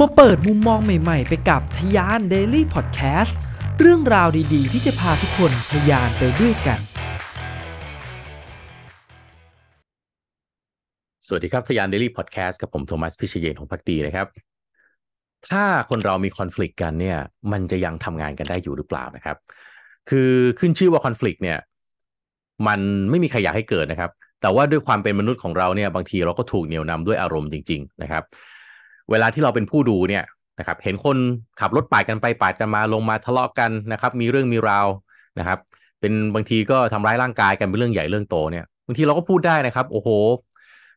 มาเปิดมุมมองใหม่ๆ ไปกับทยาน Daily Podcast เรื่องราวดีๆ ที่จะพาทุกคนทยานไปด้วยกัน สวัสดีครับทยาน Daily Podcast กับผมโทมัสพิเชยนของพักดีนะครับ ถ้าคนเรามีคอน FLICT กันเนี่ย มันจะยังทำงานกันได้อยู่หรือเปล่านะครับ คือขึ้นชื่อว่าคอน FLICT เนี่ย มันไม่มีใครอยากให้เกิดนะครับ แต่ว่าด้วยความเป็นมนุษย์ของเราเนี่ยบางทีเราก็ถูกเหนี่ยวนำด้วยอารมณ์จริง ๆ นะครับ เวลาที่เราเป็นผู้ดูเนี่ยนะครับเห็นคนขับรถปาดกันไปปาดกันมาลงมาทะเลาะกันนะครับ มีเรื่องมีราวนะครับ เป็นบางทีก็ทำร้ายร่างกายกันเป็นเรื่องใหญ่เรื่องโตเนี่ยบางทีเราก็พูดได้นะครับ โอ้โห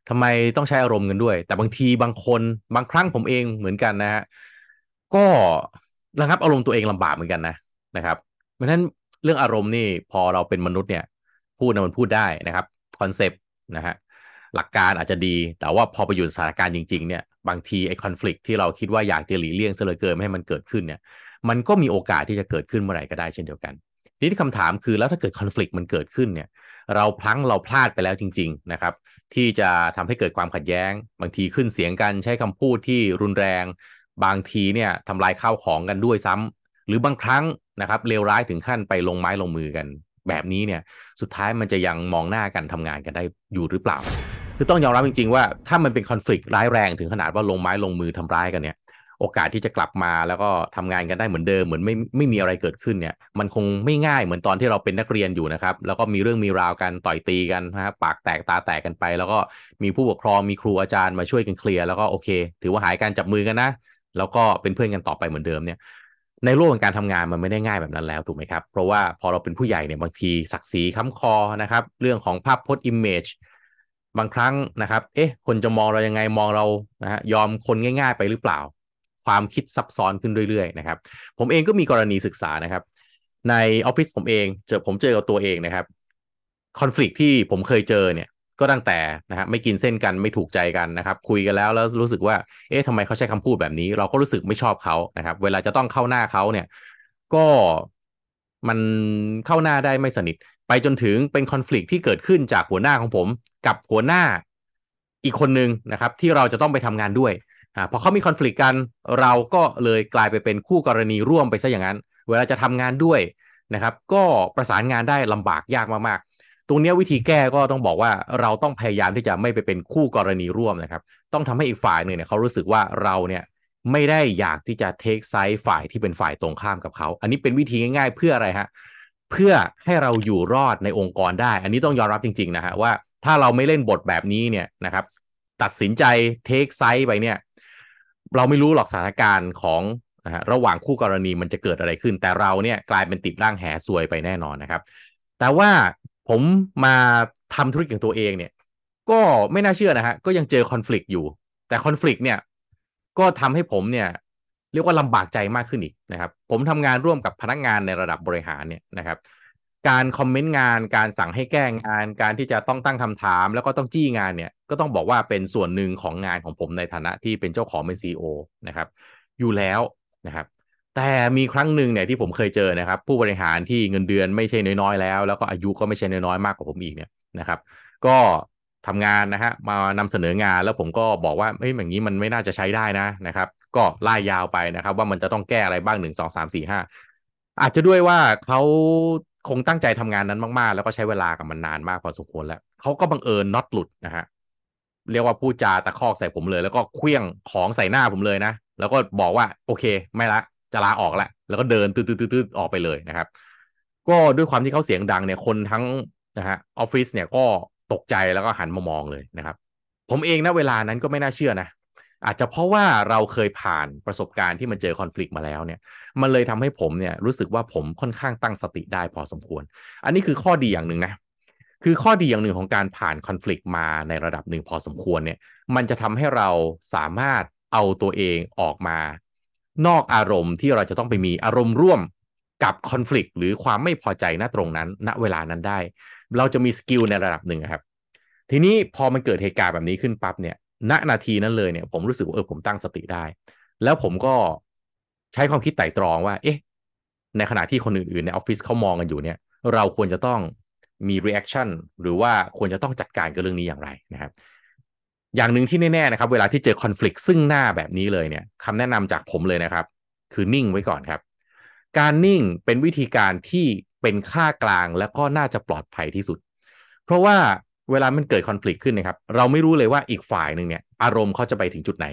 ทำไมต้องใช้อารมณ์กันด้วย แต่บางทีบางคนบางครั้งผมเองเหมือนกันนะฮะก็ระงับอารมณ์ตัวเองลำบากเหมือนกันนะนะครับ เพราะฉะนั้นเรื่องอารมณ์นี่พอเราเป็นมนุษย์เนี่ย พูดนะมันพูดได้นะครับคอนเซปต์นะฮะ หลักการอาจจะดี แต่ว่าพอไปอยู่สถานการณ์จริง ๆ เนี่ย บางทีไอ้คอน FLICT ที่เราคิดว่าอยากจะหลีกเลี่ยงเสียเหลือเกินไม่ให้มันเกิดขึ้นเนี่ย มันก็มีโอกาสที่จะเกิดขึ้นเมื่อไหร่ก็ได้เช่นเดียวกัน ทีนี้คำถามคือแล้วถ้าเกิดคอน FLICT มันเกิดขึ้นเนี่ย เราพลั้งเราพลาดไปแล้วจริง ๆ นะครับ ที่จะทำให้เกิดความขัดแย้ง บางทีขึ้นเสียงกันใช้คำพูดที่รุนแรง บางทีเนี่ยทำลายข้าวของกันด้วยซ้ำหรือบางครั้งนะครับเลวร้ายถึงขั้นไปลงไม้ลงมือกันแบบนี้เนี่ยสุดท้ายมันจะยังมองหน้ากันทำงานกันได้อยู่หรือเปล่า คือต้องยอมรับจริง ๆ ว่าถ้ามันเป็นคอน FLICT ร้ายแรงถึงขนาดว่าลงไม้ลงมือทำร้ายกันเนี่ย โอกาสที่จะกลับมาแล้วก็ทำงานกันได้เหมือนเดิมเหมือนไม่ไม่มีอะไรเกิดขึ้นเนี่ย มันคงไม่ง่ายเหมือนตอนที่เราเป็นนักเรียนอยู่นะครับ แล้วก็มีเรื่องมีราวกันต่อยตีกันนะครับปากแตกตาแตกกันไป แล้วก็มีผู้ปกครองมีครูอาจารย์มาช่วยกันเคลียร์แล้วก็โอเค ถือว่าหายการจับมือกันนะแล้วก็เป็นเพื่อนกันต่อไปเหมือนเดิมเนี่ยในโลกของการทำงานมันไม่ได้ง่ายแบบนั้นแล้วถูกไหมครับ เพราะว่าพอเราเป็นผู้ใหญ่เนี่ยบางทีศักดิ์ศรีค้ำคอนะครับ เรื่องของภาพพจน์ image บางครั้งนะครับ เอ๊ะ คนจะมองเรายังไงมองเรานะฮะยอมคนง่าย ๆ ไปหรือเปล่า ความคิดซับซ้อนขึ้นเรื่อยๆนะครับ ผมเองก็มีกรณีศึกษานะครับ ในออฟฟิศผมเองเจอผมเจอกับตัวเองนะครับคอน FLICT ที่ผมเคยเจอเนี่ยก็ตั้งแต่นะฮะไม่กินเส้นกันไม่ถูกใจกันนะครับ คุยกันแล้วแล้วรู้สึกว่า เอ๊ะทำไมเขาใช้คำพูดแบบนี้ เราก็รู้สึกไม่ชอบเขานะครับ เวลาจะต้องเข้าหน้าเขาเนี่ย ก็มันเข้าหน้าได้ไม่สนิท ไปจนถึงเป็นคอน FLICT ที่เกิดขึ้นจากหัวหน้าของผม กับหัวหน้าอีกคนนึงนะครับที่เราจะต้องไปทำงานด้วยอ่าพอเขามีคอน FLICT กันเราก็เลยกลายไปเป็นคู่กรณีร่วมไปซะอย่างนั้น เวลาจะทำงานด้วยนะครับ ก็ประสานงานได้ลำบากยากมากๆ ตรงนี้วิธีแก้ก็ต้องบอกว่าเราต้องพยายามที่จะไม่ไปเป็นคู่กรณีร่วมนะครับ ต้องทำให้อีกฝ่ายหนึ่งเนี่ยเขารู้สึกว่าเราเนี่ยไม่ได้อยากที่จะ take sides ฝ่ายที่เป็นฝ่ายตรงข้ามกับเขา อันนี้เป็นวิธีง่ายๆ เพื่ออะไรฮะ เพื่อให้เราอยู่รอดในองค์กรได้ อันนี้ต้องยอมรับจริง ๆ นะฮะว่า ถ้าเราไม่เล่นบทแบบนี้เนี่ยนะครับ ตัดสินใจ take sides ไปเนี่ย เราไม่รู้หรอกสถานการณ์ของนะฮะระหว่างคู่กรณีมันจะเกิดอะไรขึ้น แต่เราเนี่ยกลายเป็นติดร่างแหซวยไปแน่นอนนะครับ แต่ว่าผมมาทำธุรกิจของตัวเองเนี่ย ก็ไม่น่าเชื่อนะฮะก็ยังเจอคอน FLICT อยู่ แต่คอน FLICT เนี่ยก็ทำให้ผมเนี่ยเรียกว่าลำบากใจมากขึ้นอีกนะครับ ผมทำงานร่วมกับพนักงานในระดับบริหารเนี่ยนะครับ การคอมเมนต์งาน การสั่งให้แก้งาน การที่จะต้องตั้งคำถาม แล้วก็ต้องจี้งานเนี่ยก็ต้องบอกว่าเป็นส่วนหนึ่งของงานของผมในฐานะที่เป็นเจ้าของเป็นซีอนะครับ อยู่แล้วนะครับ แต่มีครั้งหนึ่งเนี่ยที่ผมเคยเจอนะครับ ผู้บริหารที่เงินเดือนไม่ใช่น้อยๆแล้ว แล้วก็อายุก็ไม่ใช่น้อยๆมากกว่าผมอีกเนี่ยนะครับ ก็ทำงานนะฮะมานำเสนองานแล้วผมก็บอกว่าเฮ้ยอย่างนี้มันไม่น่าจะใช้ได้นะนะครับ ก็ไล่ยาวไปนะครับ ว่ามันจะต้องแก้อะไรบ้างหนึ่งสองสามสี่ห้าอาจจะด้วยว่าเขา คงตั้งใจทำงานนั้นมาก ๆ แล้วก็ใช้เวลากับมันนานมากพอสมควรแล้วเขาก็บังเอิญน็อตหลุดนะฮะเรียกว่าพูดจาตะคอกใส่ผมเลย แล้วก็เคลี้ยงของใส่หน้าผมเลยนะ แล้วก็บอกว่าโอเค ไม่ละจะลาออกละแล้วก็เดินตืดๆๆออกไปเลยนะครับ ก็ด้วยความที่เขาเสียงดังเนี่ยคนทั้งนะฮะออฟฟิศเนี่ยก็ตกใจแล้วก็หันมามองเลยนะครับ ผมเองนะเวลานั้นก็ไม่น่าเชื่อนะ อาจจะเพราะว่าเราเคยผ่านประสบการณ์ที่มันเจอคอน FLICT มาแล้วเนี่ยมันเลยทำให้ผมเนี่ยรู้สึกว่าผมค่อนข้างตั้งสติได้พอสมควร อันนี้คือข้อดีอย่างหนึ่งนะคือข้อดีอย่างหนึ่งของการผ่านคอน FLICT มาในระดับหนึ่งพอสมควรเนี่ยมันจะทำให้เราสามารถเอาตัวเองออกมา นอกอารมณ์ที่เราจะต้องไปมีอารมณ์ร่วมกับคอน FLICT หรือความไม่พอใจณตรงนั้น ณเวลานั้นได้ เราจะมีสกิลในระดับหนึ่งครับ ทีนี้พอมันเกิดเหตุการณ์แบบนี้ขึ้นปั๊บเนี่ย ณนาทีนั้นเลยเนี่ย ผมรู้สึกว่าเออผมตั้งสติได้ แล้วผมก็ใช้ความคิดไต่ตรองว่า เอ๊ะ ในขณะที่คนอื่นๆ ในออฟฟิศเขามองกันอยู่เนี่ย เราควรจะต้องมี reaction หรือว่าควรจะต้องจัดการกับเรื่องนี้อย่างไรนะครับ อย่างหนึ่งที่แน่ๆนะครับ เวลาที่เจอคอน FLICT ซึ่งหน้าแบบนี้เลยเนี่ยคำแนะนำจากผมเลยนะครับ คือนิ่งไว้ก่อนครับ การนิ่งเป็นวิธีการที่เป็นค่ากลางและก็น่าจะปลอดภัยที่สุด เพราะว่า เวลามันเกิดคอน FLICT ขึ้นนะครับ เราไม่รู้เลยว่าอีกฝ่ายหนึ่งเนี่ย อารมณ์เขาจะไปถึงจุดไหน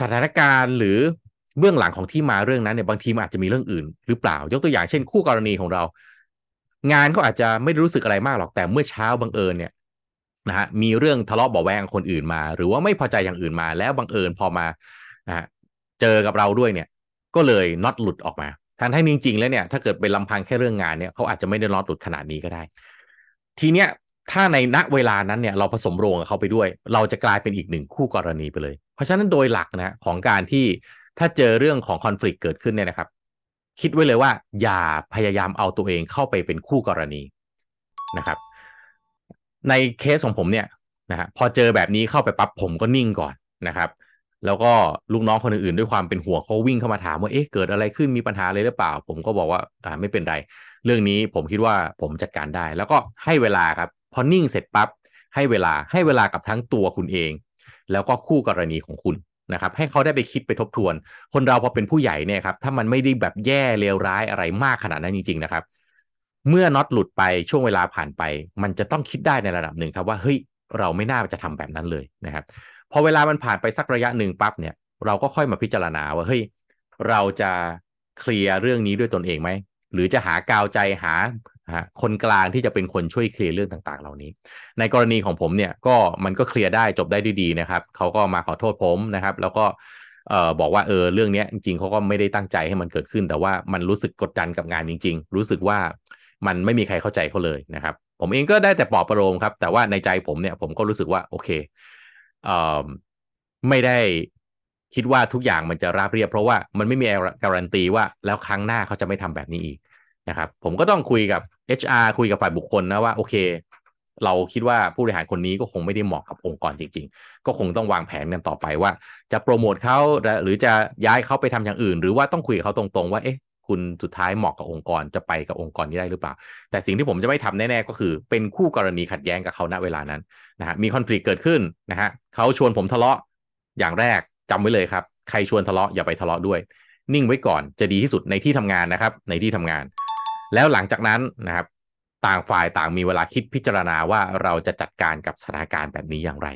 สถานการณ์หรือเบื้องหลังของที่มาเรื่องนั้นเนี่ยบางทีมันอาจจะมีเรื่องอื่น หรือเปล่ายกตัวอย่างเช่น คู่กรณีของเรา งานก็อาจจะไม่รู้สึกอะไรมากหรอกแต่เมื่อเช้าบังเอิญเนี่ยนะฮะมีเรื่องทะเลาะเบาะแวงคนอื่นมา หรือว่าไม่พอใจอย่างอื่นมา แล้วบังเอิญพอมานะฮะเจอกับเราด้วยเนี่ย ก็เลยน็อตหลุดออกมาทันที่จริงๆแล้วเนี่ยถ้าเกิดเป็นลำพังแค่เรื่องงานเนี่ยเขาอาจจะไม่ได้น็อตหลุดขนาดนี้ก็ได้ ทีเนี้ย ถ้าในณเวลานั้นเนี่ยเราผสมโรงกับเขาไปด้วย เราจะกลายเป็นอีกหนึ่งคู่กรณีไปเลย เพราะฉะนั้นโดยหลักนะของการที่ถ้าเจอเรื่องของคอน FLICT เกิดขึ้นเนี่ยนะครับ คิดไว้เลยว่า อย่าพยายามเอาตัวเองเข้าไปเป็นคู่กรณีนะครับ ในเคสของผมเนี่ยนะฮะพอเจอแบบนี้เข้าไปปั๊บผมก็นิ่งก่อนนะครับ แล้วก็ลูกน้องคนอื่นๆด้วยความเป็นห่วงเขาวิ่งเข้ามาถามว่าเอ๊ะเกิดอะไรขึ้นมีปัญหาอะไรหรือเปล่า ผมก็บอกว่าอ่าไม่เป็นไร เรื่องนี้ผมคิดว่าผมจัดการได้ แล้วก็ให้เวลาครับ พอนิ่งเสร็จปั๊บให้เวลาให้เวลากับทั้งตัวคุณเอง แล้วก็คู่กรณีของคุณนะครับให้เขาได้ไปคิดไปทบทวน คนเราพอเป็นผู้ใหญ่เนี่ยครับถ้ามันไม่ได้แบบแย่เลวร้ายอะไรมากขนาดนั้นจริง ๆ นะครับ เมื่อน็อตหลุดไปช่วงเวลาผ่านไป มันจะต้องคิดได้ในระดับหนึ่งครับว่าเฮ้ยเราไม่น่าจะทำแบบนั้นเลยนะครับพอเวลามันผ่านไปสักระยะหนึ่งปั๊บเนี่ย เราก็ค่อยมาพิจารณาว่าเฮ้ยเราจะเคลียร์เรื่องนี้ด้วยตนเองไหมหรือจะหากาวใจหา คนกลางที่จะเป็นคนช่วยเคลียร์เรื่องต่างๆ เหล่านี้ ในกรณีของผมเนี่ยก็มันก็เคลียร์ได้จบได้ด้วยดีนะครับเขาก็มาขอโทษผมนะครับ แล้วก็เออบอกว่าเออเรื่องนี้จริงๆเขาก็ไม่ได้ตั้งใจให้มันเกิดขึ้น แต่ว่ามันรู้สึกกดดันกับงานจริง ๆ รู้สึกว่ามันไม่มีใครเข้าใจเขาเลยนะครับ ผมเองก็ได้แต่ปลอบประโลมครับ แต่ว่าในใจผมเนี่ยผมก็รู้สึกว่าโอเคเออไม่ได้คิดว่าทุกอย่างมันจะราบเรียบ เพราะว่ามันไม่มีการันตีว่าแล้วครั้งหน้าเขาจะไม่ทำแบบนี้อีกนะครับ ผมก็ต้องคุยกับ HR คุยกับฝ่ายบุคคลนะว่าโอเค เราคิดว่าผู้บริหารคนนี้ก็คงไม่ได้เหมาะกับองค์กรจริง ๆ ก็คงต้องวางแผนกันต่อไปว่า จะโปรโมทเขาหรือจะย้ายเขาไปทำอย่างอื่น หรือว่าต้องคุยกับเขาตรงๆว่าเอ๊ะคุณสุดท้ายเหมาะกับองค์กรจะไปกับองค์กรนี้ได้หรือเปล่า แต่สิ่งที่ผมจะไม่ทำแน่ๆก็คือ เป็นคู่กรณีขัดแย้งกับเขาณเวลานั้นนะฮะมีคอน FLICT เกิดขึ้นนะฮะเขาชวนผมทะเลาะอย่างแรกจำไว้เลยครับใครชวนทะเลาะอย่าไปทะเลาะด้วย นิ่งไว้ก่อนจะดีที่สุดในที่ทำงานนะครับในที่ทำงาน แล้วหลังจากนั้นนะครับ ต่างฝ่ายต่างมีเวลาคิดพิจารณาว่าเราจะจัดการกับสถานการณ์แบบนี้อย่างไร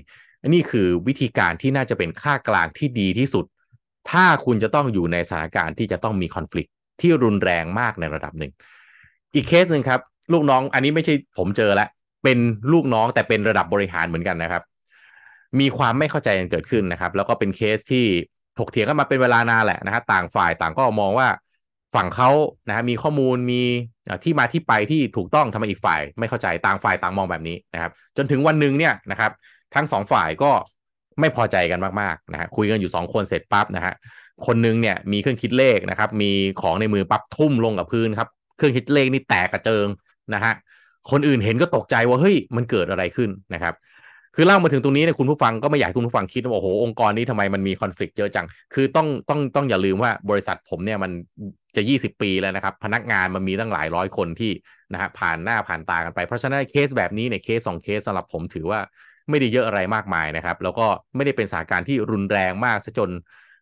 อันนี้คือวิธีการที่น่าจะเป็นค่ากลางที่ดีที่สุด ถ้าคุณจะต้องอยู่ในสถานการณ์ที่จะต้องมีคอน FLICT ที่รุนแรงมากในระดับหนึ่ง อีกเคสหนึ่งครับ ลูกน้องอันนี้ไม่ใช่ผมเจอแล้วเป็นลูกน้องแต่เป็นระดับบริหารเหมือนกันนะครับ มีความไม่เข้าใจกันเกิดขึ้นนะครับ แล้วก็เป็นเคสที่ถกเถียงกันมาเป็นเวลานานแหละนะฮะต่างฝ่ายต่างก็มองว่า ฝั่งเขานะมีข้อมูลมีที่มาที่ไปที่ถูกต้องทำไมอีกฝ่าย ไม่เข้าใจต่างฝ่ายต่างมองแบบนี้นะครับ จนถึงวันหนึ่งเนี่ยนะครับ ทั้งสองฝ่ายก็ไม่พอใจกันมากๆนะฮะคุยกันอยู่สองคนเสร็จปั๊บนะฮะคนนึงเนี่ยมีเครื่องคิดเลขนะครับ มีของในมือปั๊บทุ่มลงกับพื้นครับเครื่องคิดเลขนี่แตกกระเจิงนะฮะคนอื่นเห็นก็ตกใจว่าเฮ้ยมันเกิดอะไรขึ้นนะครับ คือเล่ามาถึงตรงนี้เนี่ยคุณผู้ฟังก็ไม่อยากคุณผู้ฟังคิดว่าโอ้โหองค์กรนี้ทำไมมันมีคอน FLICT เยอะจัง คือต้องต้องต้องอย่าลืมว่าบริษัทผมเนี่ยมัน จะ 20 ปีแล้วนะครับ พนักงานมันมีตั้งหลายร้อยคนที่นะฮะผ่านหน้าผ่านตากันไป เพราะฉะนั้นเคสแบบนี้เนี่ยเคสสองเคสสำหรับผมถือว่าไม่ได้เยอะอะไรมากมายนะครับ แล้วก็ไม่ได้เป็นสถานการณ์ที่รุนแรงมากซะจน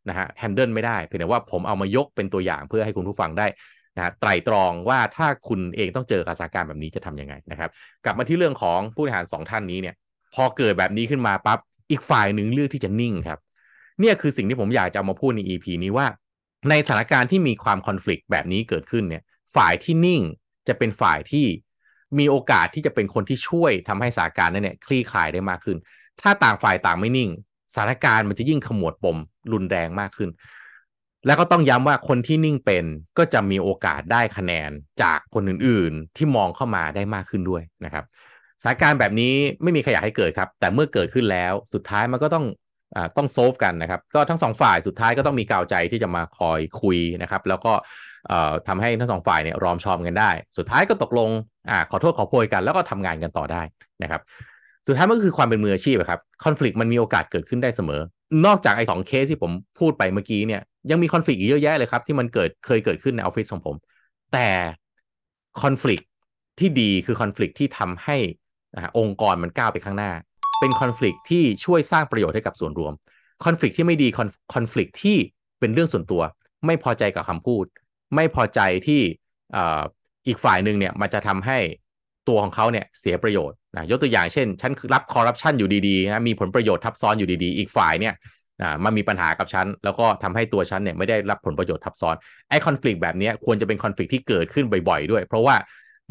นะฮะแฮนเดิลไม่ได้เพียงแต่ว่าผมเอามายกเป็นตัวอย่างเพื่อให้คุณผู้ฟังได้นะไตรตรองว่าถ้าคุณเองต้องเจอสถานการณ์แบบนี้จะทํำยังไงนะครับ กลับมาที่เรื่องของผู้บริหารสองท่านนี้เนี่ยพอเกิดแบบนี้ขึ้นมาปั๊บอีกฝ่ายหนึ่งเลือกที่จะนิ่งครับ เนี่ยคือสิ่งที่ผมอยากจะเอามาพูดใน EP นี้ว่า ในสถานการณ์ที่มีความคอน FLICT แบบนี้เกิดขึ้นเนี่ย ฝ่ายที่นิ่งจะเป็นฝ่ายที่มีโอกาสที่จะเป็นคนที่ช่วยทำให้สถานการณ์นั้นเนี่ยคลี่คลายได้มากขึ้น ถ้าต่างฝ่ายต่างไม่นิ่งสถานการณ์มันจะยิ่งขมวดปมรุนแรงมากขึ้น แล้วก็ต้องย้ำว่าคนที่นิ่งเป็นก็จะมีโอกาสได้คะแนนจากคนอื่นๆ ที่มองเข้ามาได้มากขึ้นด้วยนะครับสถานการณ์แบบนี้ไม่มีใครอยากให้เกิดครับ แต่เมื่อเกิดขึ้นแล้ว สุดท้ายมันก็ต้อง ต้องโซฟกันนะครับ ก็ทั้งสองฝ่ายสุดท้ายก็ต้องมีกาวใจที่จะมาคอยคุยนะครับ แล้วก็ทำให้ทั้งสองฝ่ายเนี่ยรอมชอมกันได้ สุดท้ายก็ตกลงอขอโทษขอโพยกัน แล้วก็ทำงานกันต่อได้นะครับ สุดท้ายมันก็คือความเป็นมืออาชีพครับคอน FLICT มันมีโอกาสเกิดขึ้นได้เสมอ นอกจากไอ้สองเคสที่ผมพูดไปเมื่อกี้เนี่ยยังมี conflict อีกเยอะแยะเลยครับ ที่มันเกิดเคยเกิดขึ้นในออฟฟิศของผม แต่ conflict ที่ดีคือคอน FLICT ที่ทำให้องค์กรมันก้าวไปข้างหน้า เป็นคอน FLICT ที่ช่วยสร้างประโยชน์ให้กับส่วนรวมคอน FLICT ที่ไม่ดี conflict ที่เป็นเรื่องส่วนตัว ไม่พอใจกับคำพูด ไม่พอใจที่อีกฝ่ายหนึ่งเนี่ยมันจะทำให้ตัวของเขาเนี่ยเสียประโยชน์นะยกตัวอย่างเช่น ฉันรับคอร์รัปชันอยู่ดีๆนะมีผลประโยชน์ทับซ้อนอยู่ดีๆ อีกฝ่ายเนี่ยมันมีปัญหากับฉัน แล้วก็ทำให้ตัวฉันเนี่ยไม่ได้รับผลประโยชน์ทับซ้อนไอ้คอน FLICT แบบนี้ควรจะเป็นคอน FLICT ที่เกิดขึ้นบ่อยๆ ด้วย เพราะว่า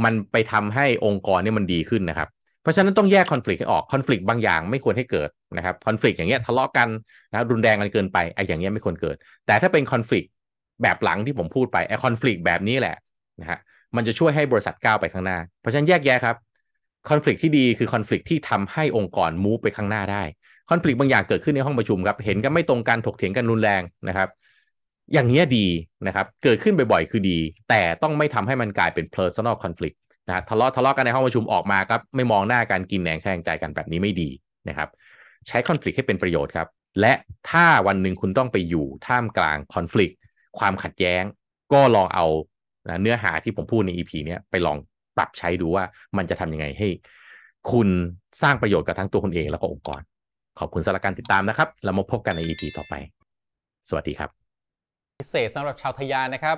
มันไปทำให้องค์กรเนี่ยมันดีขึ้นนะครับ เพราะฉะนั้นต้องแยกคอน FLICT ให้ออกคอน FLICT บางอย่างไม่ควรให้เกิดนะครับคอน FLICT อย่างเงี้ยทะเลาะกันนะรุนแรงกันเกินไปไอ้อย่างเงี้ยไม่ควรเกิด แต่ถ้าเป็นคอน FLICT แบบหลังที่ผมพูดไปไอ้คอน FLICT แบบนี้แหละนะฮะมันจะช่วยให้บริษัทก้าวไปข้างหน้า เพราะฉะนั้นแยกแยะครับคอน FLICT ที่ดีคือคอน FLICT ที่ทำให้องค์กรมูฟไปข้างหน้าได้คอน FLICT บางอย่างเกิดขึ้นในห้องประชุมครับเห็นกันไม่ตรงกันถกเถียงกันรุนแรงนะครับอย่างนี้ยดีนะครับ เกิดขึ้นบ่อยๆ คือดี แต่ต้องไม่ทำให้มันกลายเป็น personal conflict นะทะเลาะทะเลาะกันในห้องประชุมออกมาครับไม่มองหน้ากันกินแหนงแข่งใจกันแบบนี้ไม่ดีนะครับ ใช้ conflict ให้เป็นประโยชน์ครับ และถ้าวันหนึ่งคุณต้องไปอยู่ท่ามกลางคอน FLICT ความขัดแย้ง ก็ลองเอาเนื้อหาที่ผมพูดใน EP เนี้ยไปลองปรับใช้ดูว่ามันจะทำยังไงให้ คุณสร้างประโยชน์กับทั้งตัวคุณเองแล้วก็องค์กร ขอบคุณสำหรับการติดตามนะครับ แล้วมาพบกันใน EP ต่อไป สวัสดีครับ พิเศษสำหรับชาวทะยานนะครับ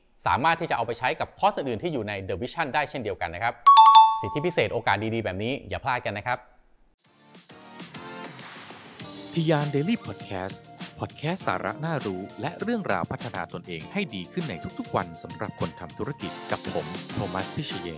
สามารถที่จะเอาไปใช้กับคอร์สอื่นที่อยู่ใน The Vision ได้เช่นเดียวกันนะครับ สิทธิพิเศษโอกาสดีๆ แบบนี้อย่าพลาดกันนะครับทะยาน Daily Podcast พอดแคสต์สาระน่ารู้ และเรื่องราวพัฒนาตนเองให้ดีขึ้นในทุกๆวันสำหรับคนทำธุรกิจกับผม โทมัส พิเชย